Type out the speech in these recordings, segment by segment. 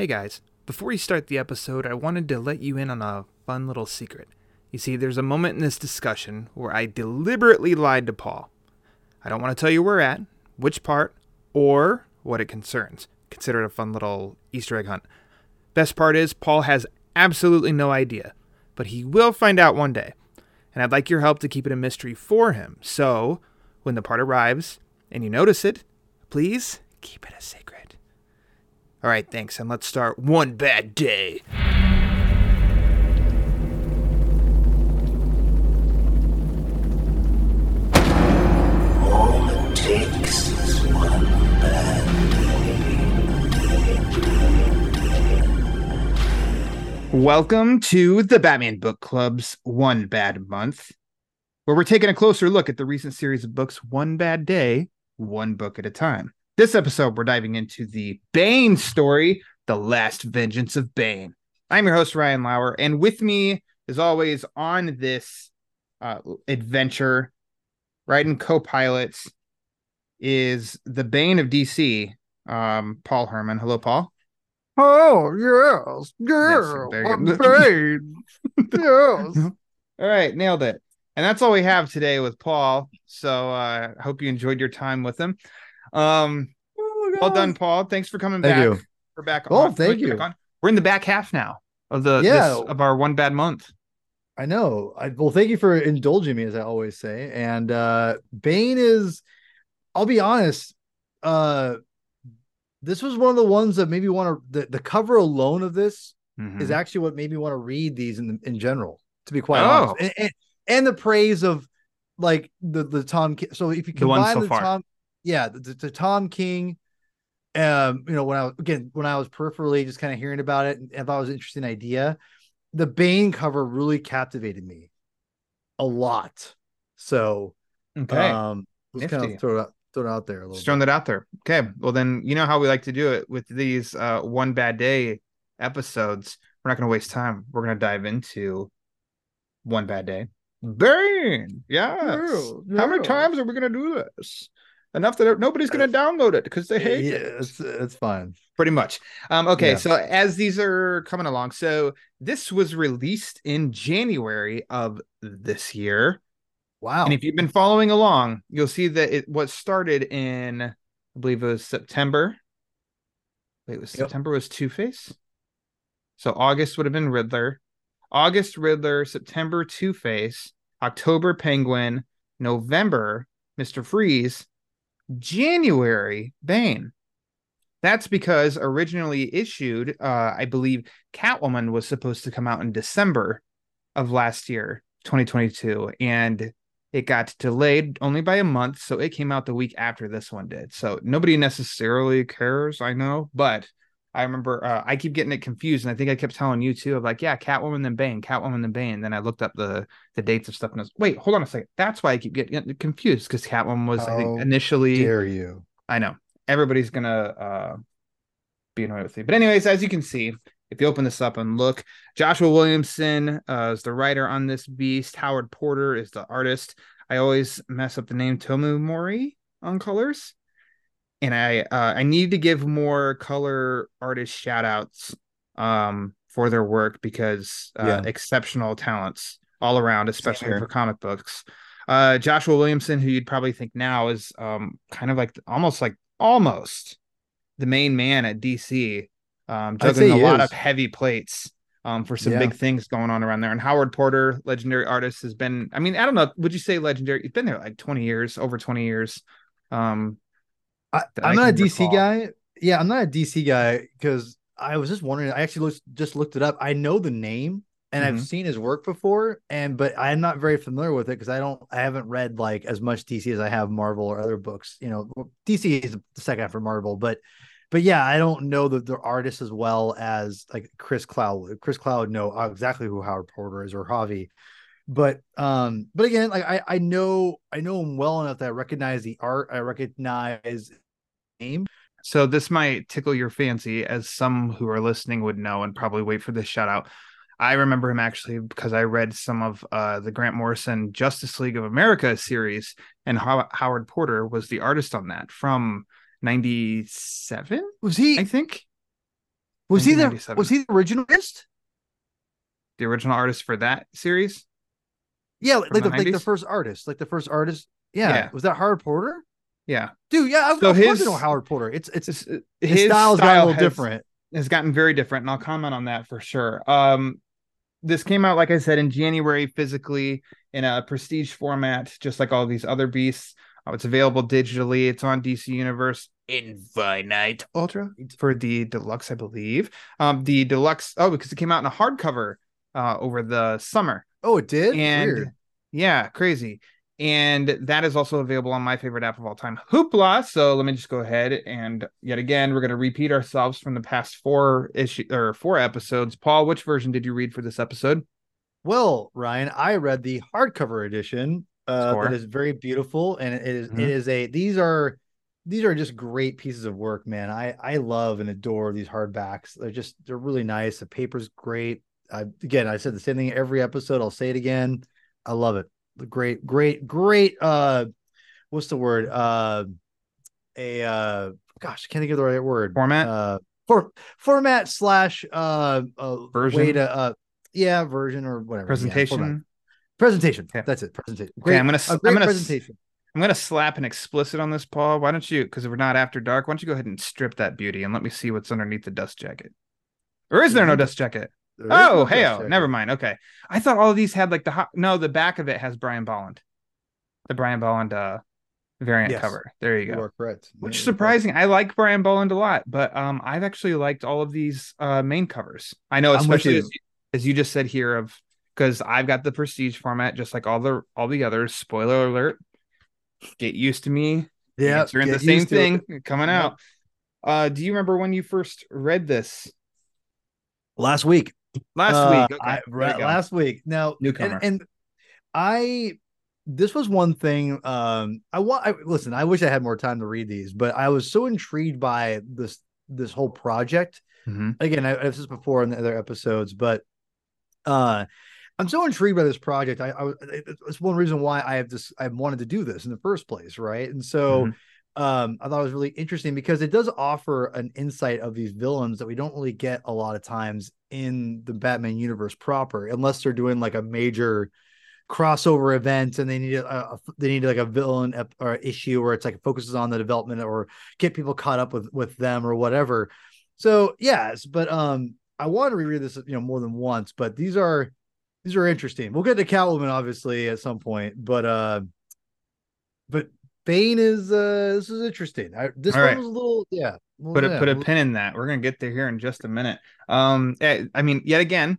Hey guys, before we start the episode, I wanted to let you in on a fun little secret. You see, there's a moment in this discussion where I deliberately lied to Paul. I don't want to tell you where at, which part, or what it concerns. Consider it a fun little Easter egg hunt. Best part is, Paul has absolutely no idea, but he will find out one day. And I'd like your help to keep it a mystery for him. So, when the part arrives and you notice it, please keep it a secret. All right, thanks, and let's start one bad day. All it takes is one bad Welcome to the Batman Book Club's One Bad Month, where we're taking a closer look at the recent series of books One Bad Day, one book at a time. This episode, we're diving into the Bane story, The Last Vengeance of Bane. I'm your host, Ryan Lauer, and with me, as always, on this uh, adventure, riding co pilots, is the Bane of DC, um, Paul Hermann. Hello, Paul. Oh yes, Yes, you I'm. Bane. yes. All right, nailed it. And that's all we have today with Paul. So uh I hope you enjoyed your time with him. Um Oh, well done, Paul. Thanks for coming Thank back. you. We're back Oh, on. thank We're you. on. We're in the back half now of the Yeah. this, of our one bad month. I know. I, well, thank you for indulging me, as I always say. And uh Bane is, I'll be honest, uh this was one of the ones that maybe want to the, the cover alone of this Mhm. is actually what made me want to read these in in general, to be quite Oh. honest. And, and, and the praise of like the the Tom so if you The ones combine so the, far. Tom yeah, the, the, Tom King um you know when I was again when I was peripherally just kind of hearing about it and I thought it was an interesting idea, the Bane cover really captivated me a lot. So okay. um let's kind of throw it out throw it out there a little Just throwing that out there. Okay. Well then you know how we like to do it with these uh one bad day episodes. We're not gonna waste time. We're gonna dive into one bad day. Bane. Yes. Yeah, How many times are we gonna do this? Enough that nobody's gonna download it because they hate yeah, it. it's it's fine. Pretty much. Um, okay, Yeah. so as these are coming along, so this was released in January of this year. Wow. And if you've been following along, you'll see that it was started in, I believe it was September. Wait, it was Yep. September was Two Face. So August would have been Riddler, August Riddler, September Two Face, October Penguin, November Mister Freeze, January Bane. That's because originally issued, uh, I believe Catwoman was supposed to come out in December of last year, 2022, and it got delayed only by a month, so it came out the week after this one did. So nobody necessarily cares, I know, but I remember uh, I keep getting it confused, and I think I kept telling you too of like, yeah, Catwoman then Bane, Catwoman then Bane. Then I looked up the the dates of stuff, and I was wait, hold on a second, that's why I keep getting confused because Catwoman was I think initially dare you? I know everybody's gonna uh be annoyed with me. But anyways, as you can see, if you open this up and look, Joshua Williamson uh, is the writer on this beast. Howard Porter is the artist. I always mess up the name Tomeu Morey on colors. And I uh, I need to give more color artist shout outs um for their work because uh, Yeah. exceptional talents all around, especially for comic books. Uh, Joshua Williamson, who you'd probably think now is um kind of like almost like almost the main man at DC, um, juggling a lot is. of heavy plates um for some Yeah. big things going on around there. And Howard Porter, legendary artist, has been. I mean, I don't know. Would you say legendary? He's been there like twenty years, over twenty years. Um, I, I'm not a DC recall. guy. Yeah, I'm not a DC guy because I was just wondering. I actually looked, just looked it up. I know the name and Mhm. I've seen his work before, and but I'm not very familiar with it because I don't. I haven't read like as much DC as I have Marvel or other books. You know, DC is the second after Marvel, but but yeah, I don't know the, the artist as well as like Chris Cloud. Chris Cloud know exactly who Howard Porter is or Javi. But um, but again, like I I know I know him well enough that I recognize the art. I recognize name. So this might tickle your fancy, as some who are listening would know and probably wait for this shout out. I remember him actually because I read some of uh, the Grant Morrison Justice League of America series, and How- Howard Porter was the artist on that from '97, Was he? I think. Was he the was he the original artist? the original artist for that series. Yeah, like the, the like the first artist, like the first artist. Yeah, Yeah. was that Howard Porter? Yeah, Dude, yeah, So of course his- I know Howard Porter. It's it's his, his, style's got a little has- different. has gotten very different, and I'll comment on that for sure. Um, this came out, like I said, in January physically in a prestige format, just like all these other beasts. Uh, it's available digitally. It's on DC Universe Infinite Ultra for the deluxe, I believe. Um, the deluxe, oh, because it came out in a hardcover uh over the summer. Oh, it did. and Weird. yeah, crazy. And that is also available on my favorite app of all time, Hoopla. So let me just go ahead and yet again, we're going to repeat ourselves from the past four issue or four episodes. Paul, which version did you read for this episode? Well, Ryan, I read the hardcover edition. Uh, Score. that is very beautiful, and it is Mhm. it is a these are these are just great pieces of work, man. I I love and adore these hardbacks. They're just they're really nice. The paper's great. I, again, I said the same thing every episode. I'll say it again. I love it. The great, great, great. Uh, what's the word? Uh, a uh, gosh, I can't think of the right word. Format? Uh, for format slash uh, uh way Version? to uh yeah version or whatever yeah. Presentation. presentation that's it presentation Okay, great I'm gonna a s- I'm gonna presentation I'm gonna slap an explicit on this, Paul. Why don't you? Because we're not after dark. Why don't you go ahead and strip that beauty and let me see what's underneath the dust jacket? Or is there no Mhm. dust jacket? There Oh, no hey, oh, never mind. Okay, I thought all of these had like the hot. No, the back of it has Brian Bolland, the Brian Bolland uh variant Yes. cover. There you you go. are correct Which is you're correct. surprising. I like Brian Bolland a lot, but um, I've actually liked all of these uh main covers. I know, especially you. as, as you just said here of because I've got the prestige format, just like all the all the others. Spoiler alert. Get used to me yeah answering the same to it. thing coming Yep. out. Uh, do you remember when you first read this last week last Uh, week? Okay, I, right, go. last week now Newcomer. and, and i this was one thing um i want I, listen i wish i had more time to read these but i was so intrigued by this this whole project Mhm. again I, i've said this before in the other episodes but uh i'm so intrigued by this project i, I was- it's one reason why i have this i wanted to do this in the first place right and so Mhm. um i thought it was really interesting because it does offer an insight of these villains that we don't really get a lot of times in the batman universe proper unless they're doing like a major crossover event and they need a, a they need like a villain ep- or issue where it's like focuses on the development or get people caught up with with them or whatever. So yes but um i want to reread this you know more than once but these are these are interesting. We'll get to catwoman obviously at some point but uh but bane is uh this is interesting. I, this All one right. was a little yeah well, put a put a pin in that. We're gonna get there here in just a minute. Um, eh, I mean, yet again,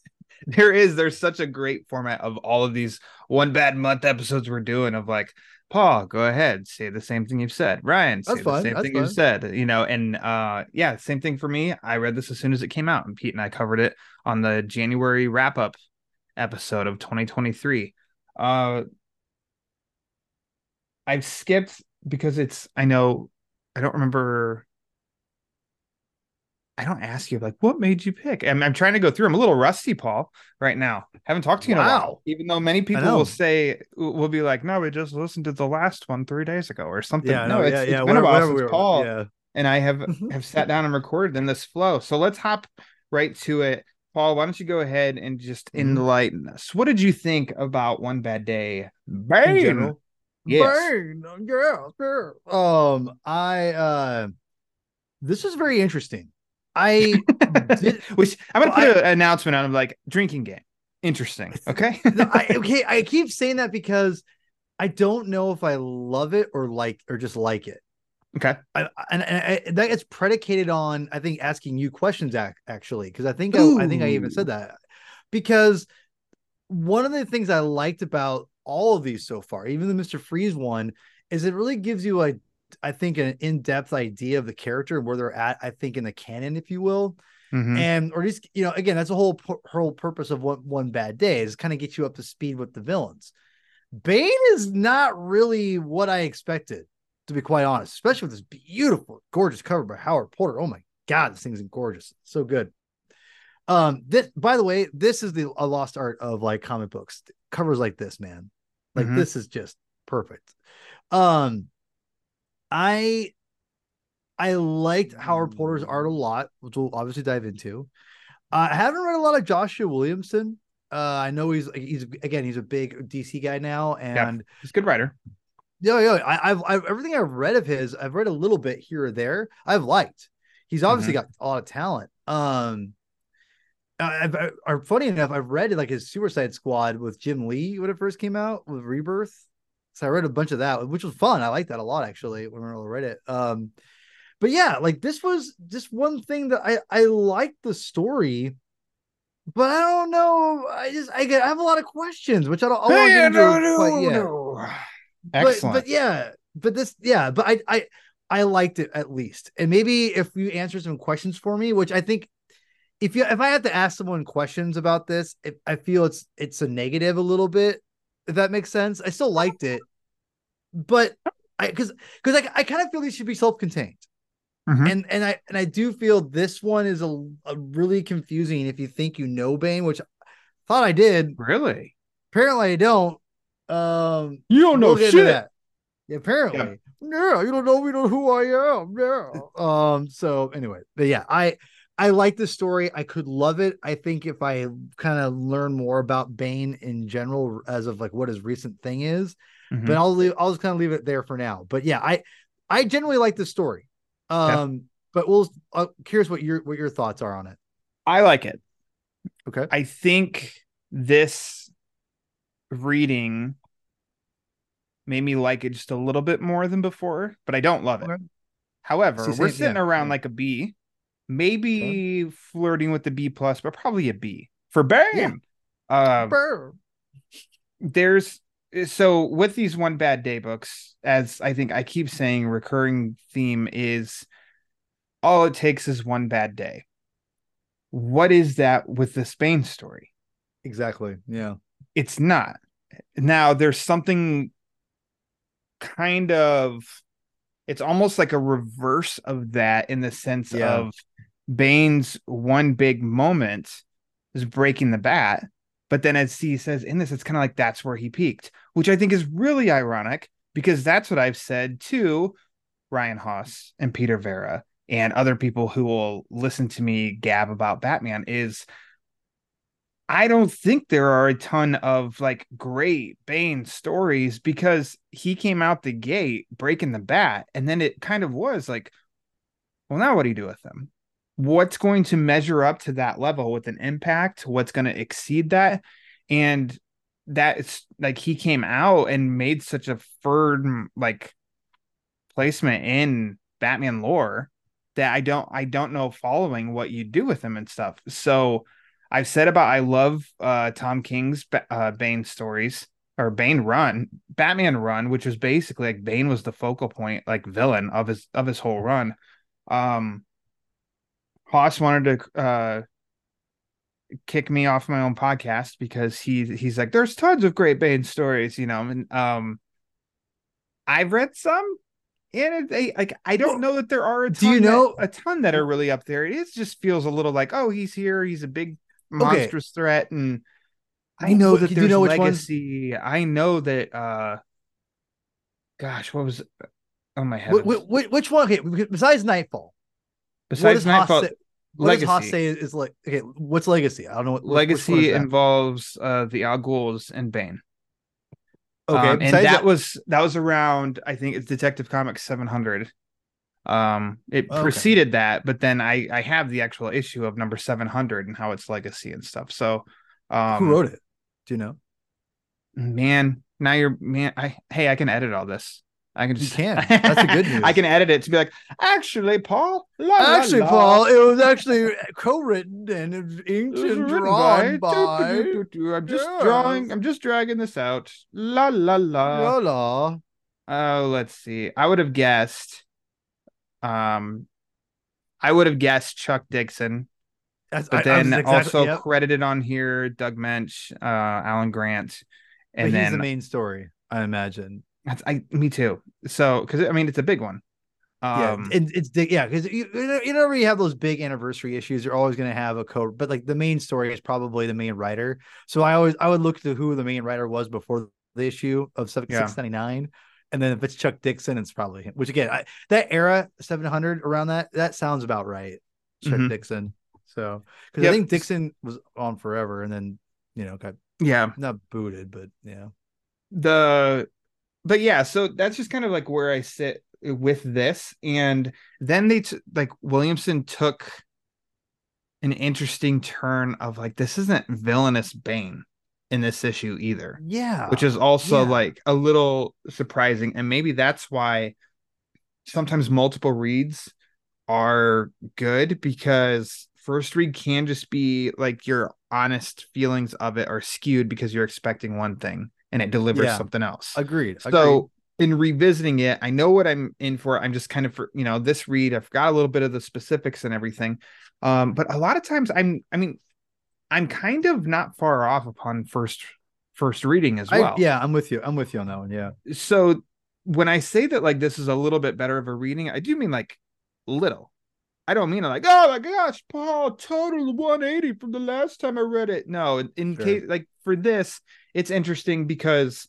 there is there's such a great format of all of these one bad month episodes we're doing of like. Paul, go ahead, say the same thing you've said. Ryan, say That's the fine, same that's thing you've said. You know, and uh, yeah, same thing for me. I read this as soon as it came out, and Pete and I covered it on the January wrap up episode of 2023. Uh, I've skipped because it's I know I don't remember. I don't ask you like what made you pick. I'm, I'm trying to go through. I'm a little rusty, Paul, right now. Haven't talked to you in a while. Wow. Even though many people will say will be like, no, we just listened to the last one three days ago or something. yeah no, no, it's, yeah it's yeah been whatever, a while since we were- Paul yeah and I have Mhm. have sat down and recorded in this flow. So let's hop right to it. Paul, why don't you go ahead and just Mhm. enlighten us? What did you think about One Bad Day? in Bane. general. Yes. Bane, yeah, sure. Um, I uh, this is very interesting. I did. Which I'm gonna Well, put an announcement on of like drinking game. Interesting. Okay. no, I okay. I keep saying that because I don't know if I love it or like or just like it. okay. I, and, and I, that it's predicated on I think asking you questions ac- actually because I think I, I think I even said that because one of the things I liked about all of these so far, even the Mister Freeze one, is it really gives you a I think an in depth idea of the character and where they're at. I think in the canon, if you will, Mhm. and or just you know again that's the whole whole purpose of what one bad day is kind of get you up to speed with the villains. Bane is not really what I expected to be quite honest, especially with this beautiful, gorgeous cover by Howard Porter. Oh my god, this thing's gorgeous, so good. Um, this by the way, this is the a lost art of like comic books covers like this, man. Like Mhm. this is just perfect. Um, I I liked Howard Porter's art a lot, which we'll obviously dive into. Uh, I haven't read a lot of Joshua Williamson. Uh, I know he's he's again he's a big DC guy now, and He's a good writer. yeah, yeah. I, I've, I've everything I've read of his, I've read a little bit here or there. I've liked. He's obviously got a lot of talent. Um, I've, I, funny enough, I've read like his Suicide Squad with Jim Lee when it first came out with Rebirth. So I read a bunch of that, which was fun. I liked that a lot actually when I read it. Um, but yeah, like this was just one thing that I I liked the story, but I don't know. I just I get I have a lot of questions, which I don't. I won't get into quite yet no. but, Excellent. but yeah, but this yeah, but I I I liked it at least. And maybe if you answer some questions for me, which I think if you if I had to ask someone questions about this, it, I feel it's it's a negative a little bit. If that makes sense, I still liked it, but I because because I, I kind of feel these should be self contained. Mhm. And and I and I do feel this one is a, a really confusing if you think you know Bane, which I thought I did. really? Apparently I don't. Um You don't know We'll shit. that. Yeah, apparently. Yeah. you don't know me know who I am. Yeah. Um, so anyway, but yeah, I I like the story. I could love it. I think if I kind of learn more about Bane in general as of like what his recent thing is, Mhm. but I'll leave I'll just kind of leave it there for now. But yeah, I I generally like the story. Um, but we'll uh, curious what your what your thoughts are on it. I like it. Okay. I think this reading made me like it just a little bit more than before, but I don't love it. Okay. However, See, we're sitting yeah, around yeah. like a B, maybe flirting with the B plus, but probably a B for Bane. Um, Brr. there's so with these one bad day books, as I think I keep saying, recurring theme is all it takes is one bad day. What is that with the Spain story? Exactly. Yeah. It's not. Now there's something kind of it's almost like a reverse of that in the sense Yeah. of Bane's one big moment is breaking the bat. But then as C says in this, it's kind of like that's where he peaked, which I think is really ironic because that's what I've said to Ryan Haas and Peter Vera and other people who will listen to me gab about Batman is I don't think there are a ton of like great Bane stories because he came out the gate breaking the bat, and then it kind of was like, well, now what do you do with them? What's going to measure up to that level with an impact? What's going to exceed that? And that it's like he came out and made such a firm like placement in Batman lore that I don't I don't know following what you do with him and stuff. So I've said about I love uh Tom King's uh, Bane stories or Bane run, Batman run, which was basically like Bane was the focal point, like villain of his of his whole run. Um Haas wanted to uh kick me off my own podcast because he he's like, there's tons of great Bane stories, you know, and um I've read some and it, they like I don't know that there are a ton Do you that- know- a ton that are really up there. It is just feels a little like, oh, he's here, he's a big monstrous threat, and I know that do you there's know which ones? legacy. I know that uh gosh, what was oh my head. Wh- wh- wh- which one? Okay, besides Knightfall. Besides Knightfall, say- What does Haas say is like? Okay, what's legacy? I don't know. What, which- which one legacy involves uh the Al Ghuls and Bane. Okay, Um, and that was that was around I think it's Detective Comics 700. Um, it Okay. preceded that, but then I I have the actual issue of number 700 and how it's legacy and stuff. So, um, who wrote it? Do you know? Man, now you're man. I hey, I can edit all this. I can You just can. That's the good news. I can edit it to be like, actually, Paul. la, Actually, la, Paul, it was actually co-written and inked and written drawn by- by. I'm just Yes. drawing. I'm just dragging this out. La la la. la la. Oh, let's see. I would have guessed. Um, I would have guessed Chuck Dixon, That's, but I- I then exactly- also yep. credited on here Doug Moench, uh, Alan Grant, But and he's then the main story, I imagine. That's I me too. So because I mean it's a big one. yeah, Um, it, it's yeah, because you you know you know, you have those big anniversary issues, you're always going to have a code, but like the main story is probably the main writer. So I always I would look to who the main writer was before the issue of seven Yeah. six ninety nine, And then if it's Chuck Dixon, it's probably him. Which again, I, that era, 700 around that, that sounds about right. Chuck Mhm. Dixon. So because Yep. I think Dixon was on forever, and then you know got Yeah. not booted, but yeah, the but yeah so that's just kind of like where i sit with this and then they t- like williamson took an interesting turn of like this isn't villainous bane in this issue either yeah, which is also yeah. like a little surprising and maybe that's why sometimes multiple reads are good because first read can just be like your honest feelings of it are skewed because you're expecting one thing and it delivers Yeah. something else agreed. so in revisiting it, I know what I'm in for. I'm just kind of for you know this read. I've got a little bit of the specifics and everything, um, but a lot of times I'm. I mean, I'm kind of not far off upon first first reading as I, well. yeah, I'm with you. I'm with you on that one. Yeah, So when I say that like this is a little bit better of a reading, I do mean like little. I don't mean like oh my gosh, Paul, total 180 from the last time I read it. No, in, in Sure. case like for this, it's interesting because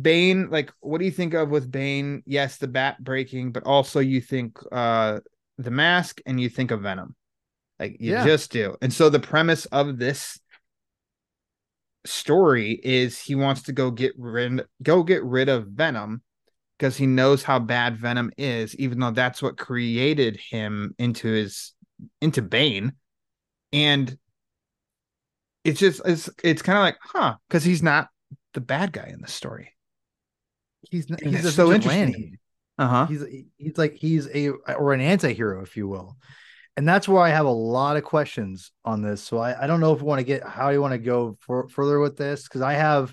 Bane, like, what do you think of with Bane? Yes, the bat breaking, but also you think uh the mask and you think of Venom. Like you Yeah. just do. And so the premise of this story is he wants to go get rid go get rid of Venom because he knows how bad Venom is, even though that's what created him into his into Bane. And it's just it's it's kind of like, huh, because he's not the bad guy in the story. he's not, he's a so interesting. Uh-huh. He's he's like he's a or an anti-hero, if you will. And that's where I have a lot of questions on this. So I, I don't know if we want to get how you want to go for, further with this because I have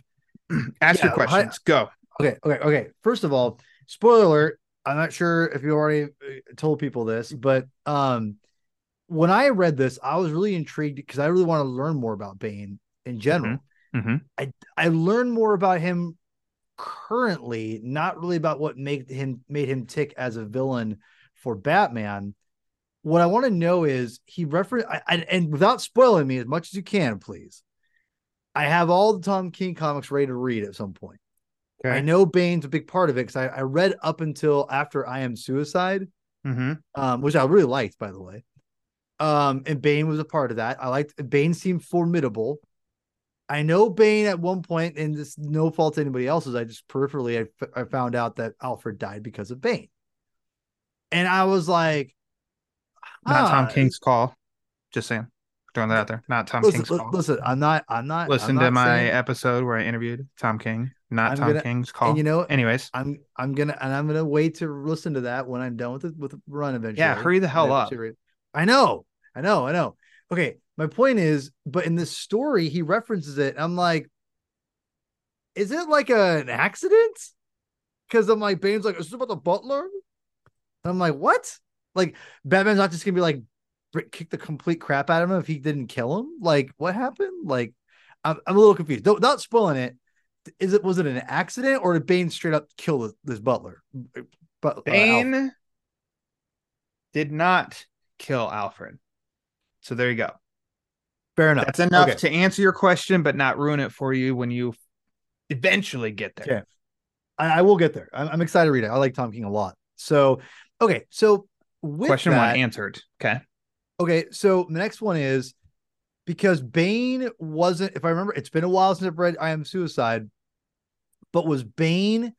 Ask your yeah, questions. Go. okay, okay, okay. First of all, spoiler alert. I'm not sure if you already uh, told people this, but um, when I read this, I was really intrigued because I really want to learn more about Bane in general. Mm-hmm. I learned more about him currently, not really about what made him made him tick as a villain for Batman. What I want to know is he referenced I, I, and without spoiling me as much as you can, please. I have all the Tom King comics ready to read at some point. I know Bane's a big part of it because I, I read up until after I Am Suicide, Mm-hmm. um, which I really liked, by the way. Um, and Bane was a part of that. I liked Bane seemed formidable. I know Bane at one point, and this no fault to anybody else's. I just peripherally I, I found out that Alfred died because of Bane, and I was like, Not Tom "Ah, King's call. Just saying. Throwing that out there. Not Tom Listen, King's li- call. listen, I'm not, I'm not. Listen I'm to not my saying- episode where I interviewed Tom King. Not I'm Tom gonna- King's call. and you know, Anyways, I'm, I'm gonna, and I'm gonna wait to listen to that when I'm done with it with the run eventually. yeah, hurry the hell up. eventually- I know, I know, I know. Okay, my point is, but in this story, he references it. I'm like, is it like a, an accident? Because I'm like, Bane's like, is this about the butler? And I'm like, what? Like, Batman's not just gonna be like, kick the complete crap out of him if he didn't kill him? Like, what happened? Like, I'm, I'm a little confused. Don't, not spoiling it. Is it was it an accident or did Bane straight up kill this, this butler? But uh, Bane did not kill Alfred. So there you go. fair enough. That's enough Okay. to answer your question, but not ruin it for you when you eventually get there. Yeah. I, I will get there. I'm, I'm excited to read it. I like Tom King a lot. So, okay. So, Question that, one answered. Okay. Okay, so the next one is because Bane wasn't, if I remember, it's been a while since I've read I Am Suicide, but was Bane,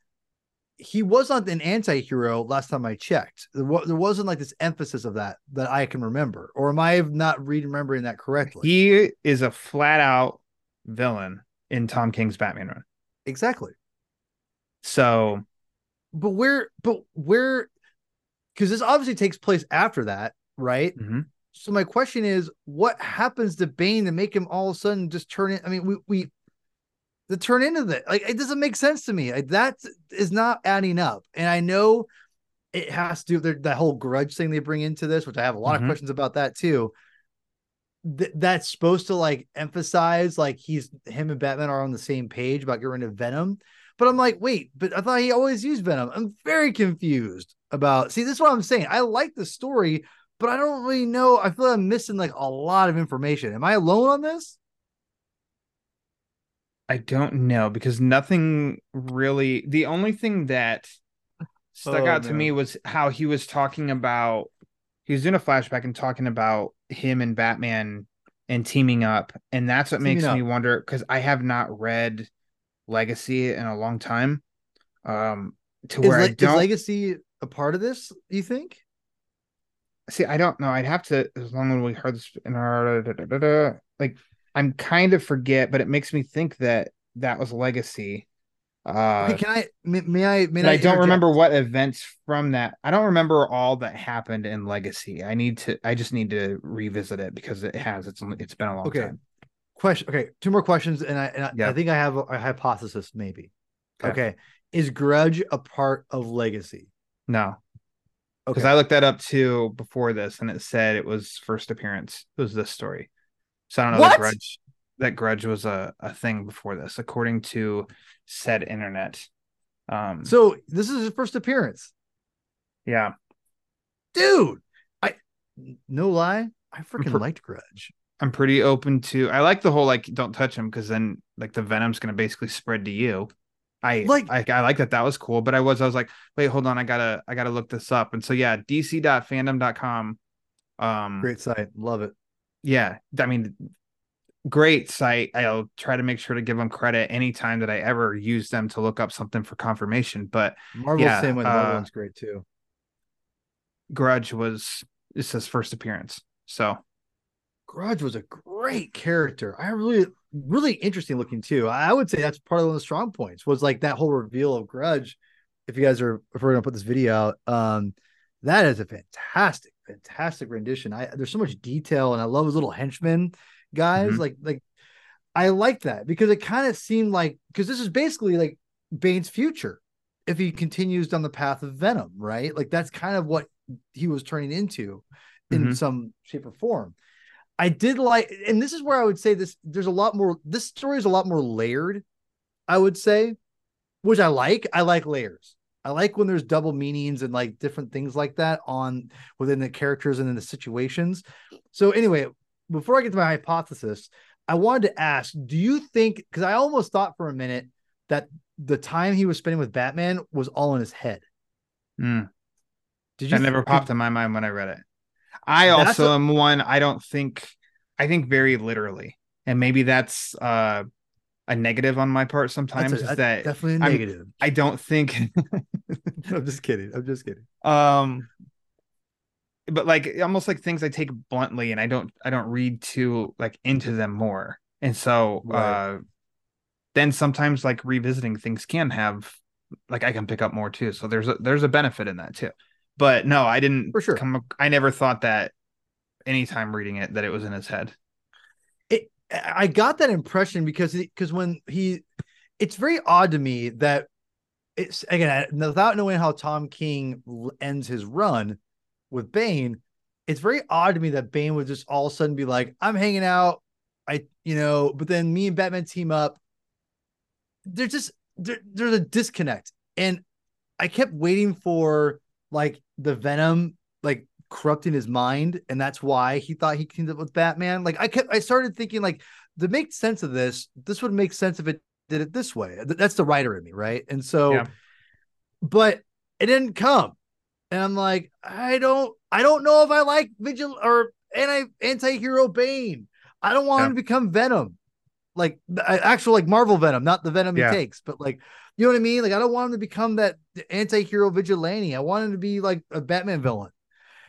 he was not an anti hero last time I checked. There, wasn't like this emphasis of that that I can remember. Or am I not re remembering that correctly? He is a flat out villain in Tom King's Batman run. exactly. So But where, but where, because this obviously takes place after that, right? mhm. So my question is, what happens to Bane to make him all of a sudden just turn it? I mean, we we the turn into that like it doesn't make sense to me. Like that is not adding up. And I know it has to do with that whole grudge thing they bring into this, which I have a lot Mhm. of questions about that too. Th- that's supposed to like emphasize like he's him and Batman are on the same page about getting rid of Venom. But I'm like, wait, but I thought he always used Venom. I'm very confused about. See, this is what I'm saying. I like the story, but I don't really know. I feel like I'm missing like a lot of information. Am I alone on this? I don't know because nothing really. The only thing that stuck Oh, out to me was how he was talking about. He was doing a flashback and talking about him and Batman and teaming up, and that's what Teaming makes me wonder because I have not read Legacy in a long time. Um, to Is, where Le- I don't Legacy a part of this? You think? see. I don't know. I'd have to as long as we heard this in our like. I'm kind of forget, but it makes me think that that was Legacy. Uh, Okay, can I? May, may I? May but I don't remember what events from that. I don't remember all that happened in Legacy. I need to. I just need to revisit it because it has. It's it's been a long Okay. time. Question. Okay, two more questions, and I and I, Yeah. I think I have a, a hypothesis. Maybe. Okay. Okay. Is Grudge a part of Legacy? No, because Okay. I looked that up too before this, and it said it was first appearance. It was this story. So I don't know What? that Grudge. That Grudge was a a thing before this, according to said internet. Um. So this is his first appearance, yeah, dude. I no lie, I freaking per- liked Grudge. I'm pretty open to. I like the whole like don't touch him because then like the venom's gonna basically spread to you. I Like- like I, like that that was cool, but I was I was like wait hold on I gotta I gotta look this up and so yeah dc.fandom.com um Great site, love it. Yeah I mean great site I'll try to make sure to give them credit anytime that I ever use them to look up something for confirmation but Marvel's Yeah, same with uh, Marvel one's great too. Grudge was it's his first appearance so Grudge was a great character. I really, really interesting looking too. I would say that's part of one of the strong points was like that whole reveal of Grudge. If you guys are, if we're gonna put this video out, um, that is a fantastic, fantastic rendition. I there's so much detail, and I love his little henchmen guys. Mhm. Like, like I like that because it kind of seemed like because this is basically like Bane's future if he continues down the path of Venom, right? Like that's kind of what he was turning into in Mhm. some shape or form. I did like, and this is where I would say this. There's a lot more. This story is a lot more layered. I would say, which I like. I like layers. I like when there's double meanings and like different things like that on within the characters and in the situations. So anyway, before I get to my hypothesis, I wanted to ask: Do you think? Because I almost thought for a minute that the time he was spending with Batman was all in his head. mm. Did that you never did- popped in my mind when I read it. I also a- am one I don't think I think very literally. And maybe that's uh a negative on my part sometimes a, is that definitely a I'm- negative. I don't think I'm just kidding. I'm just kidding. um but like almost like things I take bluntly and I don't I don't read too like into them more. And so Right. uh then sometimes like revisiting things can have like I can pick up more too. So there's a there's a benefit in that too. But no, I didn't For sure. come I never thought that anytime reading it that it was in his head. I got that impression because because when he it's very odd to me that it's again without knowing how Tom King ends his run with Bane, it's very odd to me that Bane would just all of a sudden be like, I'm hanging out, I you know, but then me and Batman team up. There's just there, there's a disconnect, and I kept waiting for like the Venom like corrupting his mind, and that's why he thought he teamed up with Batman. Like I kept I started thinking like to make sense of this, this would make sense if it did it this way. That's the writer in me, right? And so, Yeah. but it didn't come, and I'm like, I don't, I don't know if I like Vigil or anti anti-hero Bane. I don't want Yeah. him to become Venom, like actual like Marvel Venom, not the Venom Yeah. he takes, but like you know what I mean. Like I don't want him to become that anti-hero vigilante. I want him to be like a Batman villain.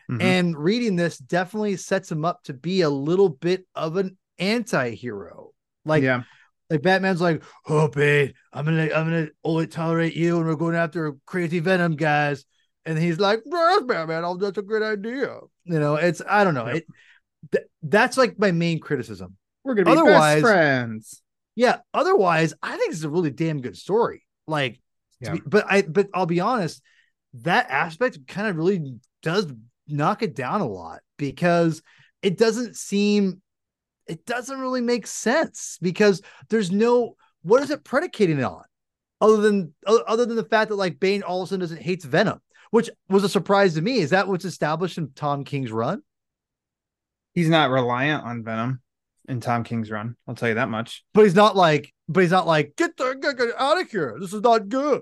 Mhm. And reading this definitely sets him up to be a little bit of an anti-hero. Like, yeah. like Batman's like, oh babe, I'm gonna I'm gonna only tolerate you and we're going after crazy venom guys. And he's like, that's Batman, oh, that's a great idea. You know, it's I don't know. It th- that's like my main criticism. We're gonna be Otherwise- best friends. Yeah. Otherwise, I think it's a really damn good story. Like, Yeah. be- but I but I'll be honest, that aspect kind of really does knock it down a lot because it doesn't seem it doesn't really make sense because there's no what is it predicating on other than other than the fact that like Bane all of a sudden doesn't hates Venom, which was a surprise to me. Is that what's established in Tom King's run? He's not reliant on Venom. in Tom King's run. I'll tell you that much. But he's not like, but he's not like, get the get, get out of here. This is not good.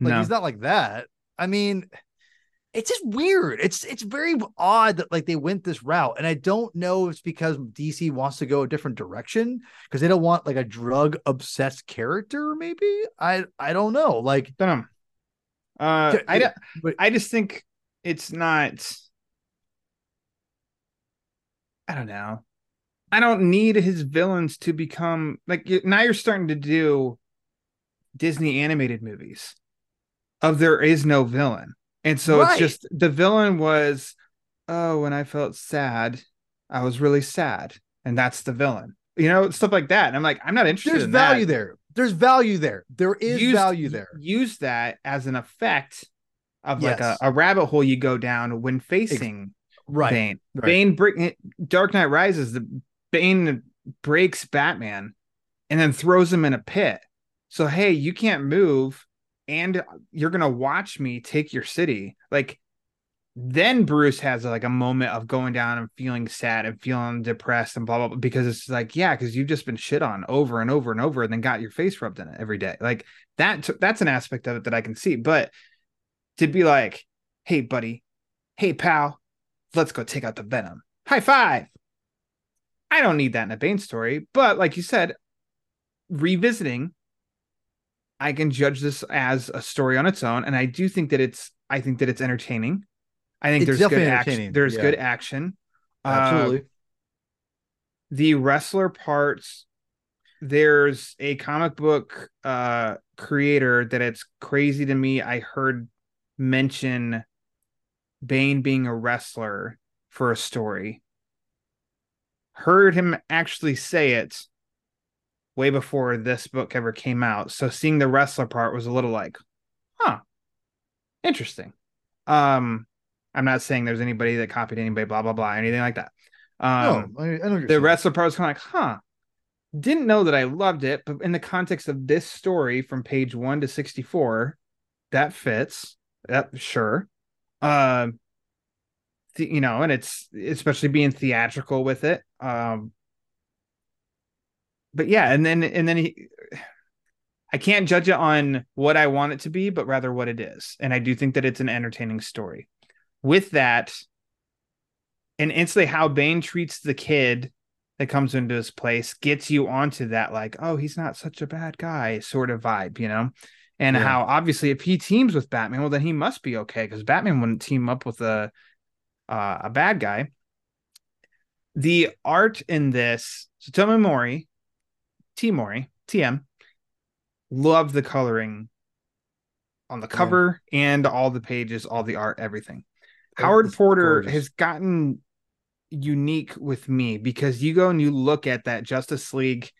Like no, he's not like that. I mean, it's just weird. It's it's very odd that like they went this route, and I don't know if it's because DC wants to go a different direction because they don't want like a drug obsessed character. Maybe I I don't know. Like don't know. Uh, I, but- I just think it's not. I don't know. I don't need his villains to become like now. You're starting to do Disney animated movies of there is no villain, and so Right. it's just the villain was, oh, when I felt sad, I was really sad, and that's the villain. You know, stuff like that. And I'm like, I'm not interested. there's in value that. there. There's value there. There is Use- value there. Use that as an effect of like a, a rabbit hole you go down when facing Right. Bane. right. Bane break Dark Knight Rises. The Bane breaks Batman and then throws him in a pit. So hey, you can't move, and you're gonna watch me take your city. Like then Bruce has like a moment of going down and feeling sad and feeling depressed and blah blah blah because it's like yeah because you've just been shit on over and over and over and then got your face rubbed in it every day. Like that that's an aspect of it that I can see but to be like hey buddy. Hey pal. Let's go take out the venom. High five. I don't need that in a Bane story but like you said revisiting I can judge this as a story on its own and I do think that it's I think that it's entertaining I think It's there's good action. There's yeah. good action. Uh, Absolutely. the wrestler parts. There's a comic book uh, creator that it's crazy to me. I heard mention Bane being a wrestler for a story. Heard him actually say it way before this book ever came out. So seeing the wrestler part was a little like, huh, interesting. Um, I'm not saying there's anybody that copied anybody, blah blah blah, anything like that. Um, no, I, I know what you're the saying. wrestler part was kind of like, huh. Didn't know that I loved it, but in the context of this story from page one to 64, that fits. That sure. Um, th- you know, and it's especially being theatrical with it. Um, but yeah, and then and then he, I can't judge it on what I want it to be, but rather what it is, and I do think that it's an entertaining story. With that, and instantly how Bane treats the kid that comes into his place gets you onto that like oh he's not such a bad guy sort of vibe you know and Yeah. how obviously if he teams with batman well then he must be okay because batman wouldn't team up with a uh, a bad guy the art in this so Tomeu Morey T Mori TM love the coloring on the cover and all the pages all the art everything Oh, Howard Porter gorgeous. has gotten unique with me because you go and you look at that Justice League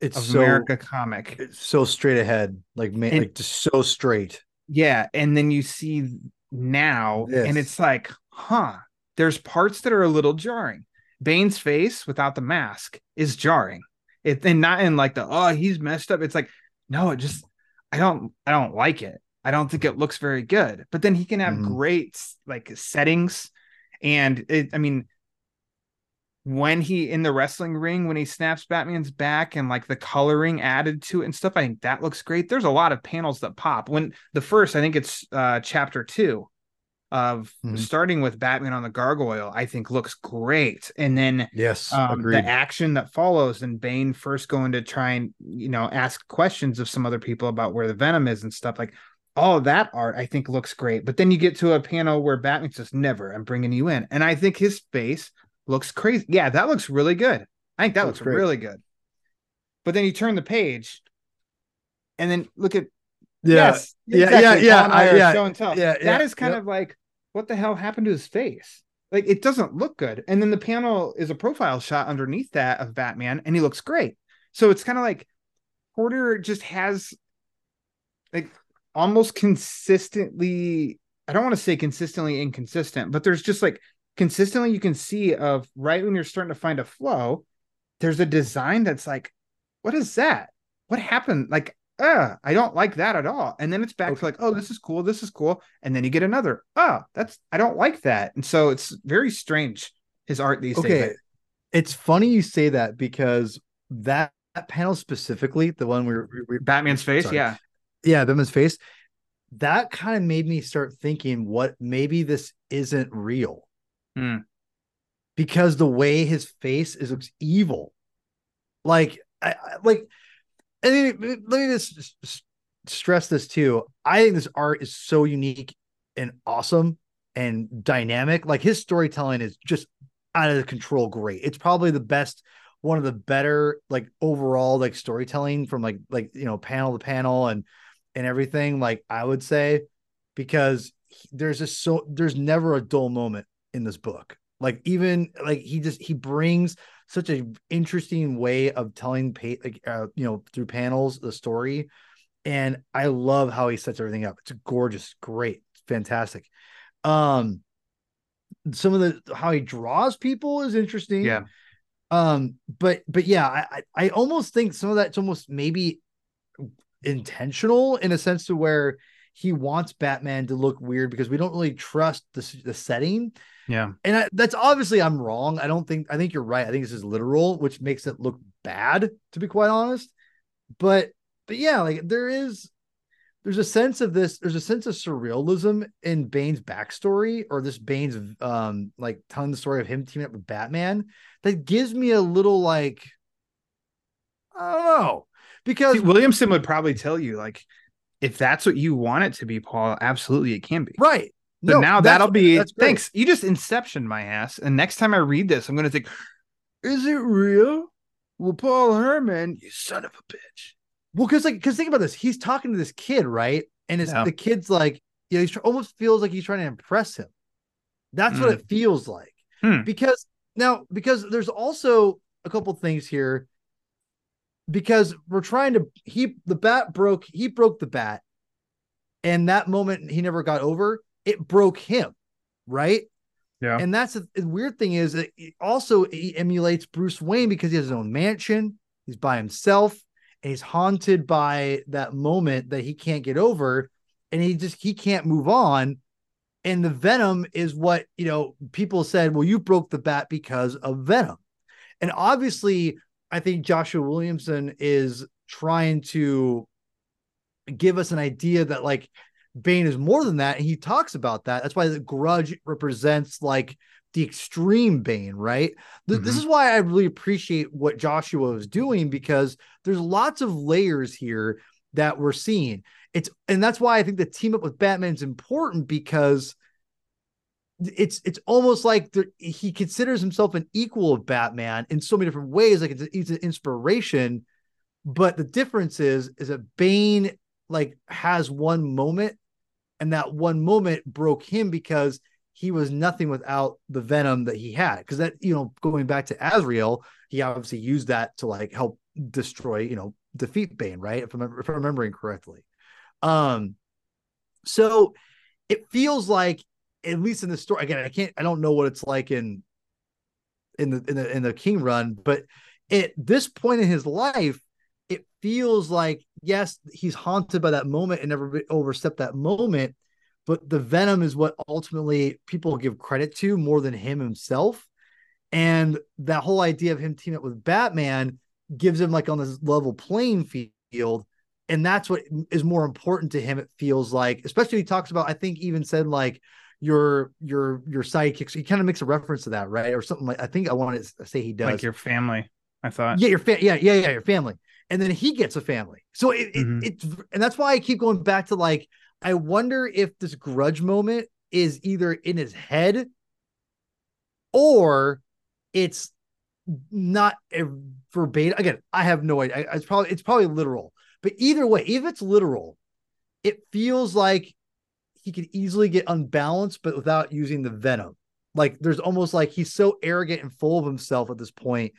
It's of so America comic. it's so straight ahead, like man, And- like just so straight. Yeah. And then you see now, and it's like, huh, there's parts that are a little jarring. Bane's face without the mask is jarring. It and not in like the oh, he's messed up. It's like, no, it just I don't I don't like it. I don't think it looks very good. But then he can have Mhm. great like settings. And it, I mean, when he in the wrestling ring, when he snaps Batman's back and like the coloring added to it and stuff, I think that looks great. There's a lot of panels that pop. When the first, I think it's uh chapter two of Mhm. starting with Batman on the gargoyle, I think looks great. And then Yes, um, the action that follows and Bane first going to try and you know ask questions of some other people about where the venom is and stuff like all of that art I think looks great. But then you get to a panel where Batman's just never, I'm bringing you in, and I think his face looks crazy. Yeah, that looks really good. I think that Looks looks really good. But then you turn the page, and then look at yeah, yes, yeah, exactly, yeah, yeah, and I yeah, show and tell. yeah, That yeah, is kind yep. of like what the hell happened to his face? Like it doesn't look good. And then the panel is a profile shot underneath that of Batman, and he looks great. So it's kind of like Porter just has like almost consistently. I don't want to say consistently inconsistent, but there's just like consistently you can see of right when you're starting to find a flow, there's a design that's like, what is that? What happened? Like, uh, I don't like that at all. And then it's back to like, oh, this is cool, this is cool. And then you get another, oh, that's I don't like that. And so it's very strange his art these Okay. days. It's funny you say that because that, that panel specifically, the one we were, we, Batman's face, Sorry. yeah. yeah, Batman's face, that kind of made me start thinking what maybe this isn't real. Hmm. Because the way his face is looks evil. Like I, I like and let me just stress this too. I think this art is so unique and awesome and dynamic. Like his storytelling is just out of control great. It's probably the best one of the better like overall like storytelling from like like you know panel to panel and and everything like I would say because there's just so there's never a dull moment in this book. Like even like he just he brings such an interesting way of telling pa- like uh, you know through panels the story and I love how he sets everything up. It's gorgeous, great, fantastic. Um some of the how he draws people is interesting. Yeah. Um, but but yeah, I I I almost think some of that's almost maybe intentional in a sense to where he wants Batman to look weird because we don't really trust the the setting. Yeah. And I, that's obviously I'm wrong. I don't think I think you're right. I think this is literal, which makes it look bad to be quite honest. But but yeah, like there is there's a sense of this there's a sense of surrealism in Bane's backstory or this Bane's um like telling the story of him teaming up with Batman that gives me a little like I don't know because See, Williamson would probably tell you, like, if that's what you want it to be, Paul, absolutely it can be. right So now that'll be thanks. You just inception my ass. And next time I read this, I'm gonna think, is it real? Well, Paul Hermann, you son of a bitch. Well, because like, because think about this, he's talking to this kid, right? And it's Yeah. the kid's like, you know, tr- almost feels like he's trying to impress him. That's what Mm. it feels like. Hmm. Because now, because there's also a couple things here. Because we're trying to, he the bat broke, he broke the bat, and that moment he never got over. It broke him, right? Yeah. And that's the, weird thing is that it also he emulates Bruce Wayne because he has his own mansion. He's by himself and he's haunted by that moment that he can't get over and he just he can't move on. And the venom is what, you know, people said, well, you broke the bat because of venom. And obviously, I think Joshua Williamson is trying to give us an idea that like Bane is more than that. And he talks about that. That's why the grudge represents like the extreme Bane, right? Th- This Mhm. is why I really appreciate what Joshua is doing because there's lots of layers here that we're seeing. It's and that's why I think the team up with Batman is important because it's it's almost like the, he considers himself an equal of Batman in so many different ways. Like it's, it's an inspiration, but the difference is is that Bane like has one moment, and that one moment broke him because he was nothing without the venom that he had. Because that you know going back to Azrael, he obviously used that to like help destroy you know defeat Bane, right? If I'm if I'm remembering correctly. Um, so it feels like at least in the story again i can't i don't know what it's like in in the in the in the king run but at this point in his life it feels like yes he's haunted by that moment and never overstepped that moment but the venom is what ultimately people give credit to more than him himself. And that whole idea of him teaming up with batman gives him like on this level playing field. And that's what is more important to him it feels like especially he talks about i think even said like your your your sidekicks. He kind of makes a reference to that right? Or something like i think i want to say he does. Like your family, I thought. yeah your fa- yeah yeah yeah your family and then he gets a family. So it, Mhm. it it's and that's why i keep going back to like i wonder if this grudge moment is either in his head or it's not a verbatim. Again i have no idea. It's probably it's probably literal but either way if it's literal it feels like he could easily get unbalanced but without using the venom. Like there's almost like he's so arrogant and full of himself at this point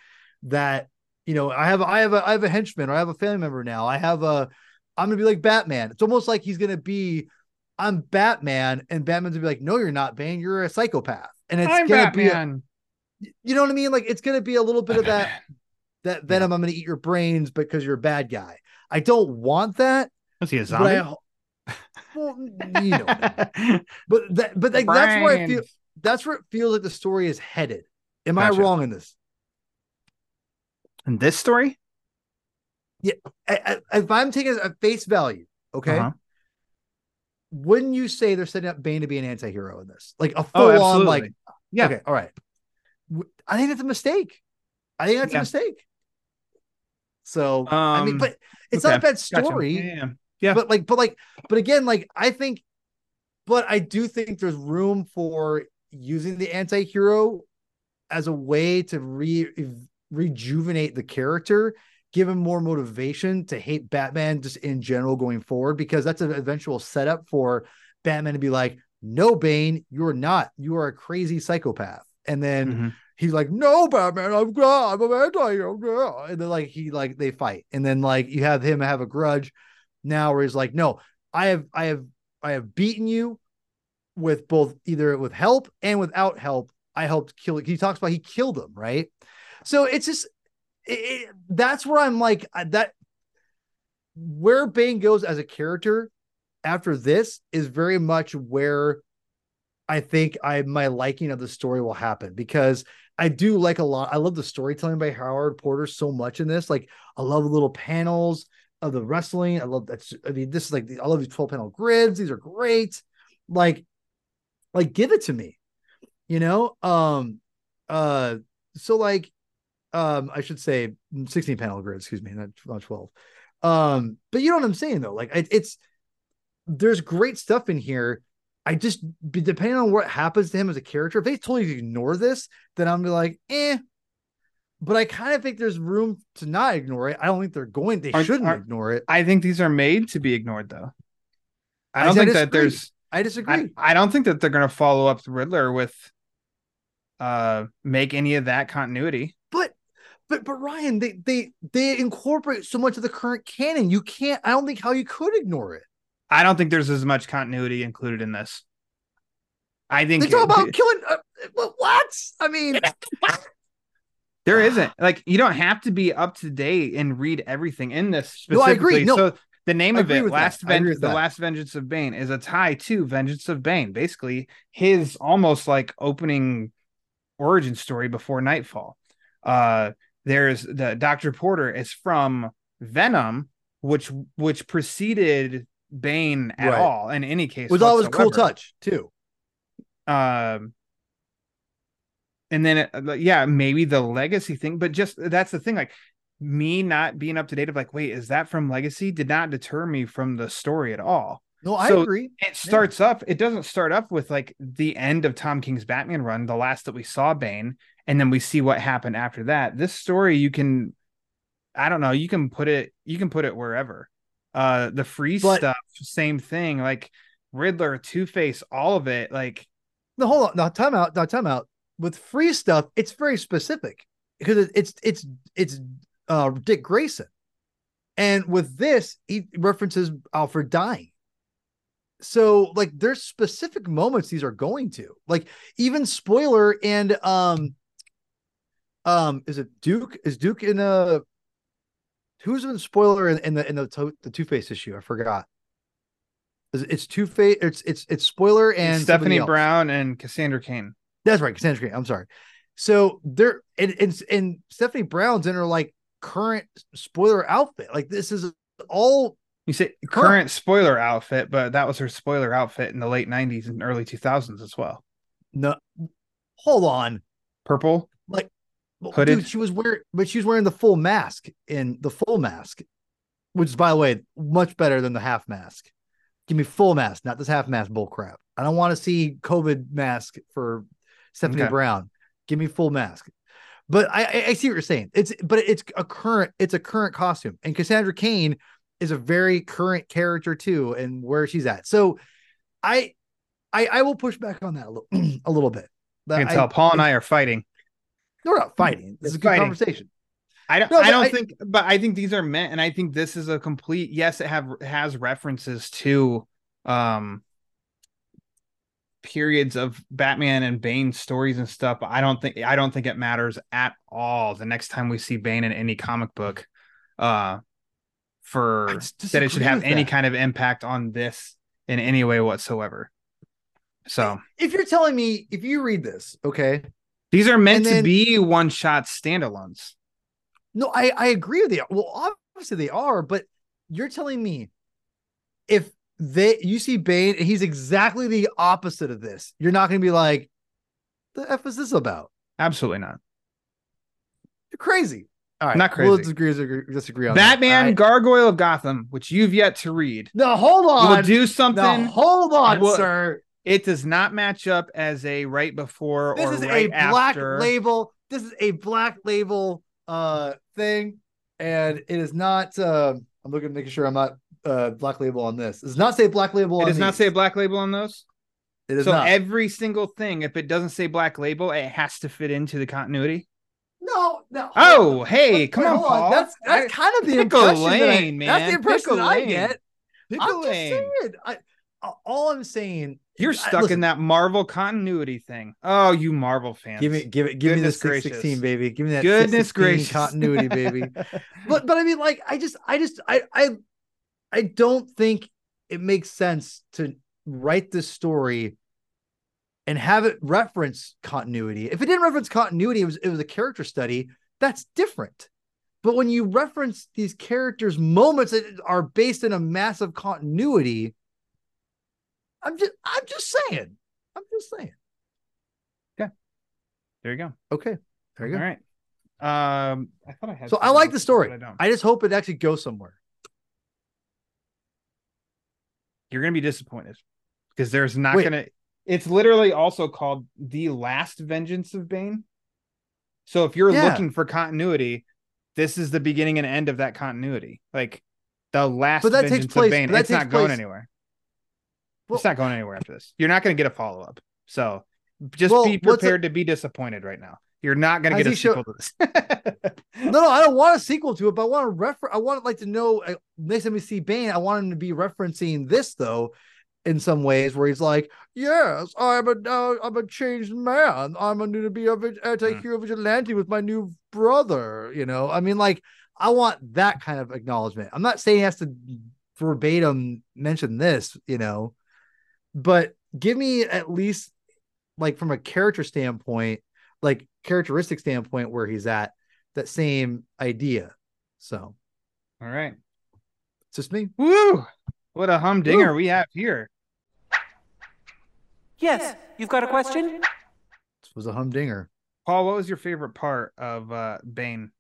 that you know i have i have a i have a henchman or i have a family member now. I have a i'm gonna be like batman. It's almost like he's gonna be i'm batman and batman's gonna be like no you're not bane. You're a psychopath. And it's I'm gonna be a- you know what i mean? Like it's gonna be a little bit of that Batman. that venom i'm gonna eat your brains because you're a bad guy. I don't want that Was he a but zombie? I, well, you know, but that, but like, that's where I feel that's where it feels like the story is headed. Am I wrong in this? In this story, I- I- if I'm taking it at face value, okay, Uh-huh. wouldn't you say they're setting up Bane to be an anti-hero in this? Like a Oh, full on, absolutely. like, Yeah. okay, all right. I think that's a mistake. I think that's Yeah. a mistake. So I mean, Um, but it's not a okay. bad Gotcha. story. Yeah, yeah, yeah. But like, but like, but again, like I think, but I do think there's room for using the anti-hero as a way to re rejuvenate the character, give him more motivation to hate Batman just in general going forward, because that's an eventual setup for Batman to be like, no, Bane, you're not. You are a crazy psychopath. And then Mhm. he's like, no, Batman, I'm God, I'm an anti-hero. And then like he like they fight. And then like you have him have a grudge now where he's like, no, I have I have I have beaten you with both either with help and without help. I helped kill He talks about he killed him, right? So it's just it, it- that's where I'm like that where Bane goes as a character after this is very much where I think I my liking of the story will happen because I do like a lot. I love the storytelling by Howard Porter so much in this. Like I love the little panels of the wrestling. I love that. I mean, this is like I love these 12 panel grids. These are great. Like, like give it to me. You know? Um uh so like um I should say 16 panel grid, excuse me, not, not 12. Um, but you know what I'm saying though? Like it, it's there's great stuff in here. I just depending on what happens to him as a character, if they totally ignore this, then I'm be like, eh. But I kind of think there's room to not ignore it. I don't think they're going. They Aren't- shouldn't aren't- ignore it. I think these are made to be ignored, though. I I don't think that there's. I disagree. I, I don't think that they're going to follow up the Riddler with, uh, make any of that continuity. But but but Ryan, they they they incorporate so much of the current canon. You can't. I don't think how you could ignore it. I don't think there's as much continuity included in this. I think They talk about killing. Uh, what? I mean, there isn't like you don't have to be up to date and read everything in this No, I agree. No, So the name I of it. Last I agree Ven- with the. Last Vengeance of Bane, is a tie to Vengeance of Bane. Basically, his almost like opening origin story before Knightfall. Uh, there's the Doctor Porter is from Venom, which which preceded Bane at Right. all in any case. was always a cool touch too. um and then uh, yeah maybe the legacy thing but just that's the thing like me not being up to date of like wait is that from legacy did not deter me from the story at all No, I So- agree. it starts up it doesn't start up with like the end of tom king's batman run the last that we saw bane and then we see what happened after that this story you can i don't know you can put it you can put it wherever uh the free But- stuff same thing like riddler two-face all of it like No, hold on. Now, time out. Now, time out. With free stuff, it's very specific because it- it's it's it's uh Dick Grayson, and with this, he references Alfred dying. So, like, there's specific moments these are going to, like, even spoiler and um, um, is it Duke? Is Duke in a who's in spoiler in, in the in the to- the Two Face issue? I forgot. It's Two Face. It's it's it's spoiler and Stephanie. Brown and Cassandra Cain. That's right, Cassandra Green. I'm sorry. So they're and, and and Stephanie Brown's in her like current spoiler outfit. Like this is all You say Current. spoiler outfit, but that was her spoiler outfit in the late 90s and early 2000s as well. no. Hold on, Purple. like Hooded? dude. She was wearing, but she was wearing the full mask in the full mask, which is by the way much better than the half mask. Give me full mask, not this half mask bull crap. I don't want to see COVID mask for Stephanie Okay. Brown. Give me full mask. But I, I, I see what you're saying. It's but it's a current, it's a current costume, and Cassandra Cain is a very current character too, and where she's at. So, I, I, I will push back on that a little, a little bit. I can tell Paul and I are fighting. we're not fighting. This is a good Fighting. conversation. I don't No, I don't I- think but I think these are meant and I think this is a complete yes it have has references to um periods of Batman and Bane stories and stuff but I don't think I don't think it matters at all the next time we see Bane in any comic book uh for that it should have any that. kind of impact on this in any way whatsoever. So If you're telling me, if you read this, okay, these are meant then- to be one shot standalones. No, I I agree with you. Well, obviously they are, but you're telling me if they you see Bane and he's exactly the opposite of this, you're not going to be like, the f is this about? Absolutely not. You're crazy. All right, Not We'll crazy. disagree, disagree, disagree on that. Batman right. Gargoyle of Gotham, which you've yet to read, No, hold on. Will on. do something. No, hold on, Well, sir. It does not match up as a right before This or is right a black label. This is a black label uh thing, and it is not. Uh, I'm looking, making sure I'm not uh black label on this. It does not say black label. It on does not say black label on those. It is so not. every single thing, if it doesn't say black label, it has to fit into the continuity. No, no. Oh, hey, Wait, come on, Paul. That's that's I- kind of the impression. that I- lane, That's the impression I get. Pick I'm just saying. I, all I'm saying. You're stuck listen, in that Marvel continuity thing. Oh, you Marvel fans. Give me, give it, give me the Goodness six gracious. sixteen, baby. Give me that Goodness 616 gracious. continuity, baby. but but I mean, like, I just, I just, I, I, I don't think it makes sense to write this story and have it reference continuity. If it didn't reference continuity, it was it was a character study. That's different. But when you reference these characters' moments that are based in a massive continuity, I'm just, I'm just saying, I'm just saying. Okay. There you go. Okay, there you go. All right. Um, I thought I had. So I like the story. I. I just hope it actually goes somewhere. You're gonna be disappointed because there's not Wait. gonna. It's literally also called the Last Vengeance of Bane. So if you're Yeah. looking for continuity, this is the beginning and end of that continuity. Like the last But that takes Vengeance place- of Bane. that It's not takes going place- anywhere. Well- it's not going anywhere after this. You're not going to get a follow up. So just Well, be prepared to be disappointed right now. You're not going to get a he show- sequel to this. No, no, I don't want a sequel to it, but I want to refer. I want like to know uh, next time we see Bane, I want him to be referencing this though, in some ways where he's like, "Yes, I'm a, uh, I'm a changed man. I'm going to be a vig- anti-hero vigilante with my new brother." You know, I mean, like, I want that kind of acknowledgement. I'm not saying he has to verbatim mention this, you know, but give me at least like from a character standpoint, like characteristic standpoint where he's at that same idea. So All right. it's just me. Woo! What a humdinger we have here. Yes, you've got a question? This was a humdinger. Paul, what was your favorite part of uh Bane?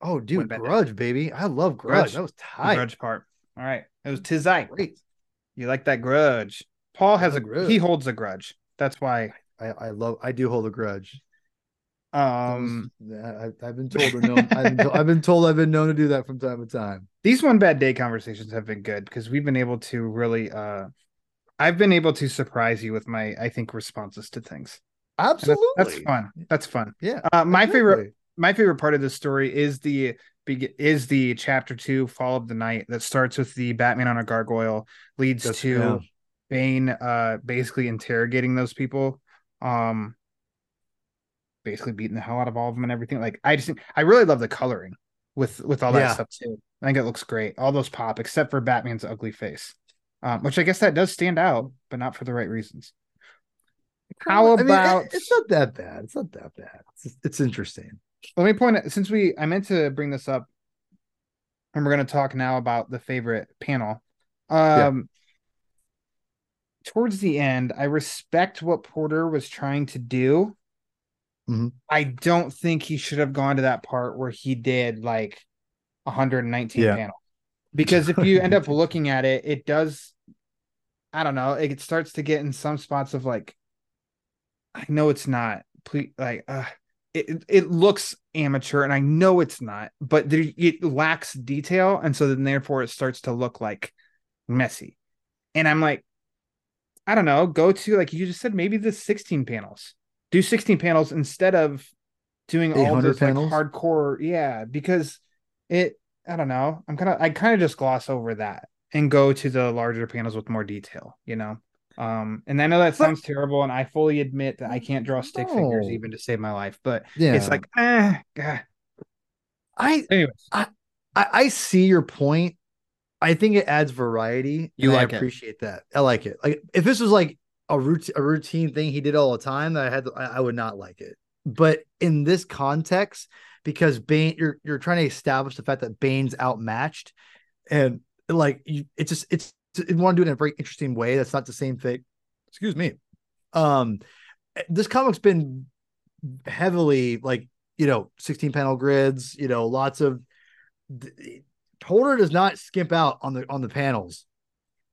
Oh, dude, Went. Grudge, baby. I love Grudge. Grudge. That was The tight. grudge part. All right. It was Tizite. Great. You like that grudge. Paul has a grudge. he holds a grudge. That's why I, I love. I do hold a grudge. um I, I've been told. Or known, I've, been told, I've been told. I've been known to do that from time to time. these one bad day conversations have been good because we've been able to really uh I've been able to surprise you with my I think responses to things. And that's- Absolutely. That's, fun. That's fun. Yeah. Uh my favorite my favorite part of this story is the is the chapter two fall of the night that starts with the batman on a gargoyle leads That's- to yeah. bane uh basically interrogating those people um basically beating the hell out of all of them and everything like i just i really love the coloring with with all that Yeah. stuff too i think it looks great all those pop except for batman's ugly face um which i guess that does stand out but not for the right reasons how I mean, about it's not that bad. It's not that bad. It's, it's interesting. let me point it since we I meant to bring this up and we're going to talk now about the favorite panel. Um towards the end, I respect what Porter was trying to do. Mhm. I don't think he should have gone to that part where he did like 119 Yeah. panels. Because if you end up looking at it, it does I don't know, it starts to get in some spots of like I know it's not please like uh it, it- looks amateur and I know it's not, but there, it lacks detail. And so then therefore it starts to look like messy. And I'm like, I don't know, go to like you just said, maybe the 16 panels. Do 16 panels instead of doing all 800 this like panels? hardcore. Yeah, because it I don't know. I'm kind of I kind of just gloss over that and go to the larger panels with more detail, you know. Um, and I know that But- sounds terrible, and I fully admit that I can't draw stick figures even to save my life, but Yeah. it's like, eh, God. I anyways, I, I see your point. I think it adds variety. You like I it. appreciate that. I like it. Like if this was like a routine a routine thing he did all the time, that I had I, I would not like it. But in this context, because Bane you're you're trying to establish the fact that Bane's outmatched and like you, it's just it's you want to do it in a very interesting way. That's not the same thing. Excuse me. Um, this comic's been heavily like you know 16 panel grids. You know, lots of. Holder does not skimp out on the on the panels,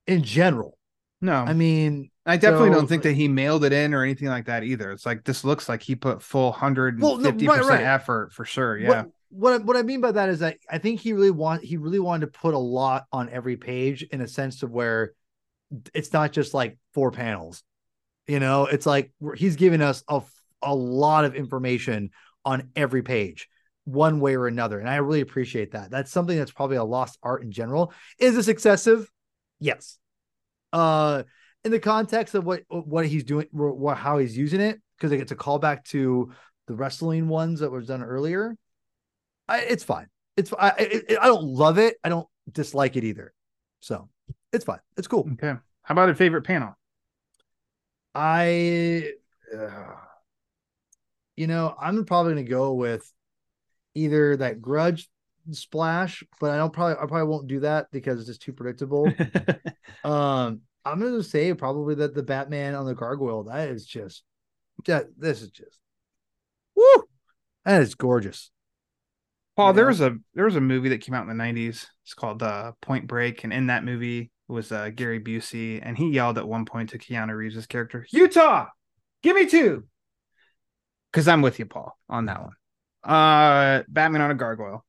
in general. No, I mean, I definitely so- don't think that he mailed it in or anything like that either. It's like this looks like he put full hundred and fifty percent effort for sure. Yeah. What, what I- what I mean by that is that I think he really want he really wanted to put a lot on every page in a sense of where it's not just like four panels. You know, it's like he's giving us a a lot of information on every page, one way or another, and I really appreciate that. That's something that's probably a lost art in general. Is this excessive? Yes. Uh, in the context of what what he's doing, what how he's using it, because it's a callback to the wrestling ones that was done earlier. I, it's fine. It's I, I I don't love it. I don't dislike it either. So it's fine. It's cool. Okay. How about a favorite panel? I, uh, you know, I'm probably gonna go with either that Grudge splash, but I don't probably I probably won't do that because it's just too predictable. um, I'm gonna say probably that the Batman on the gargoyle. That is just, that this is just, woo, that is gorgeous. Paul, there was a there was a movie that came out in the '90s. It's called uh, Point Break, and in that movie was uh, Gary Busey, and he yelled at one point to Keanu Reeves' character, "Utah, give me two. Because I'm with you, Paul, on that one. Uh, Batman on a gargoyle,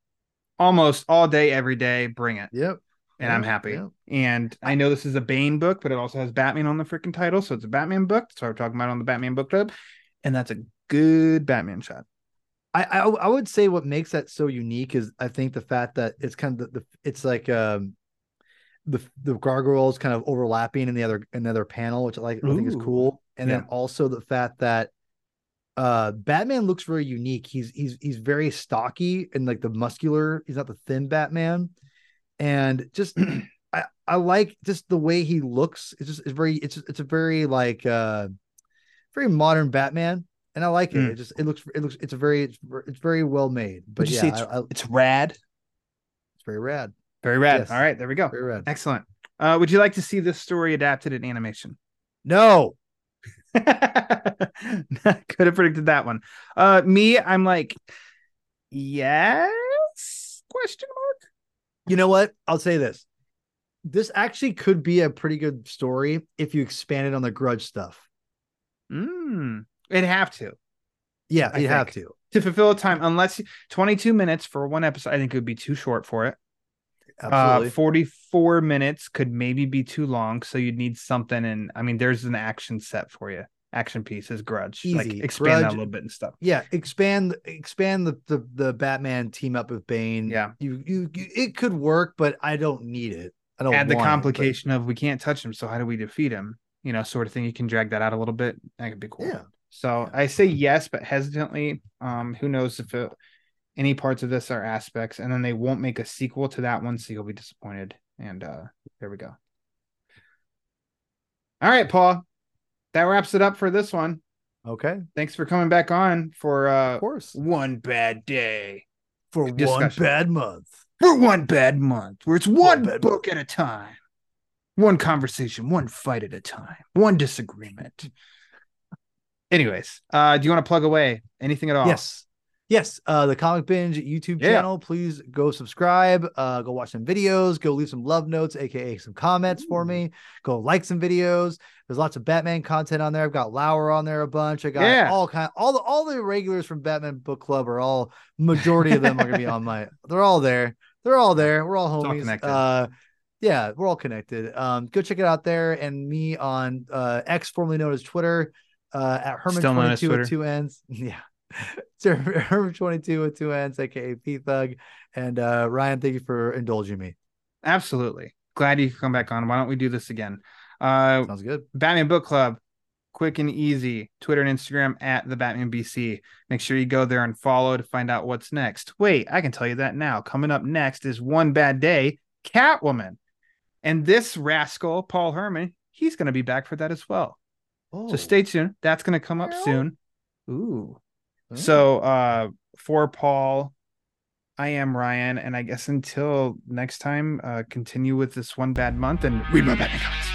almost all day, every day. Bring it, Yep. And I'm happy. yeah. And I know this is a Bane book, but it also has Batman on the freaking title, so it's a Batman book. That's what we're talking about on the Batman book club, and that's a good Batman shot. I, I I would say what makes that so unique is I think the fact that it's kind of the, the it's like um the the gargoyles kind of overlapping in the other another panel, which I like I think is cool. And then also the fact that uh Batman looks very unique. He's he's he's very stocky and like the muscular, he's not the thin Batman. And just I, I like just the way he looks. It's just it's very it's it's a very like uh very modern Batman. And I like it. Mm. It just it looks it looks it's a very it's, it's very well made. But Would you yeah, say it's, I, I, it's rad? it's very rad. Very rad. Yes. All right, there we go. Very rad. Excellent. Uh, would you like to see this story adapted in animation? No. Could have predicted that one. Uh, me, I'm like, yes? Question mark. You know what? I'll say this. This actually could be a pretty good story if you expanded on the grudge stuff. Mm, it'd have to Yeah, I you have to. to fulfill a time, unless 22 minutes for one episode. I think it would be too short for it. Absolutely. Uh, 44 minutes could maybe be too long, so you'd need something. And I mean, there's an action set for you. Action piece is Grudge. Like Easy. expand that a little bit and stuff. yeah, expand expand the, the the Batman team up with Bane. Yeah. You, you you it could work, but I don't need it. I don't Add the want it, but- complication of we can't touch him, so how do we defeat him? You know, sort of thing. You can drag that out a little bit. That could be cool. yeah. So I say yes, but hesitantly. Um, who knows if it, any parts of this are aspects, and then they won't make a sequel to that one, so you'll be disappointed. And uh there we go. All right, Paul. That wraps it up for this one. Okay. Thanks for coming back on for uh Of course. one bad day. For one discussion. bad month. For one bad month, where it's one, bad book at a time. One conversation, one fight at a time, one disagreement. Anyways, uh, do you want to plug away anything at all? Yes. Yes. Uh, the Comic Binge YouTube Yeah. channel. Please go subscribe. Uh, go watch some videos. Go leave some love notes, aka some comments for me. Go like some videos. There's lots of Batman content on there. I've got Lauer on there a bunch. I got Yeah. all kind all the all the regulars from Batman Book Club are all majority of them are gonna be on my they're all there. They're all there. We're all all homies. connected. uh yeah, we're all connected. Um, go check it out there and me on uh X, formerly known as Twitter, uh at Still known as Hermann22 Twitter. with two N's. Yeah. Sir Hermann22 with two N's, aka P Thug. And uh Ryan, thank you for indulging me. Absolutely. Glad you could come back on. Why don't we do this again? Uh, Sounds good. Batman Book Club, quick and easy. Twitter and Instagram at the Batman BC. Make sure you go there and follow to find out what's next. Wait, I can tell you that now. Coming up next is One Bad Day, Catwoman. And this rascal, Paul Hermann, he's going to be back for that as well. Oh, So stay tuned. That's going to come up soon. Ooh. So uh for Paul, I am Ryan, and I guess until next time, uh continue with this one bad month and read my Batman comics.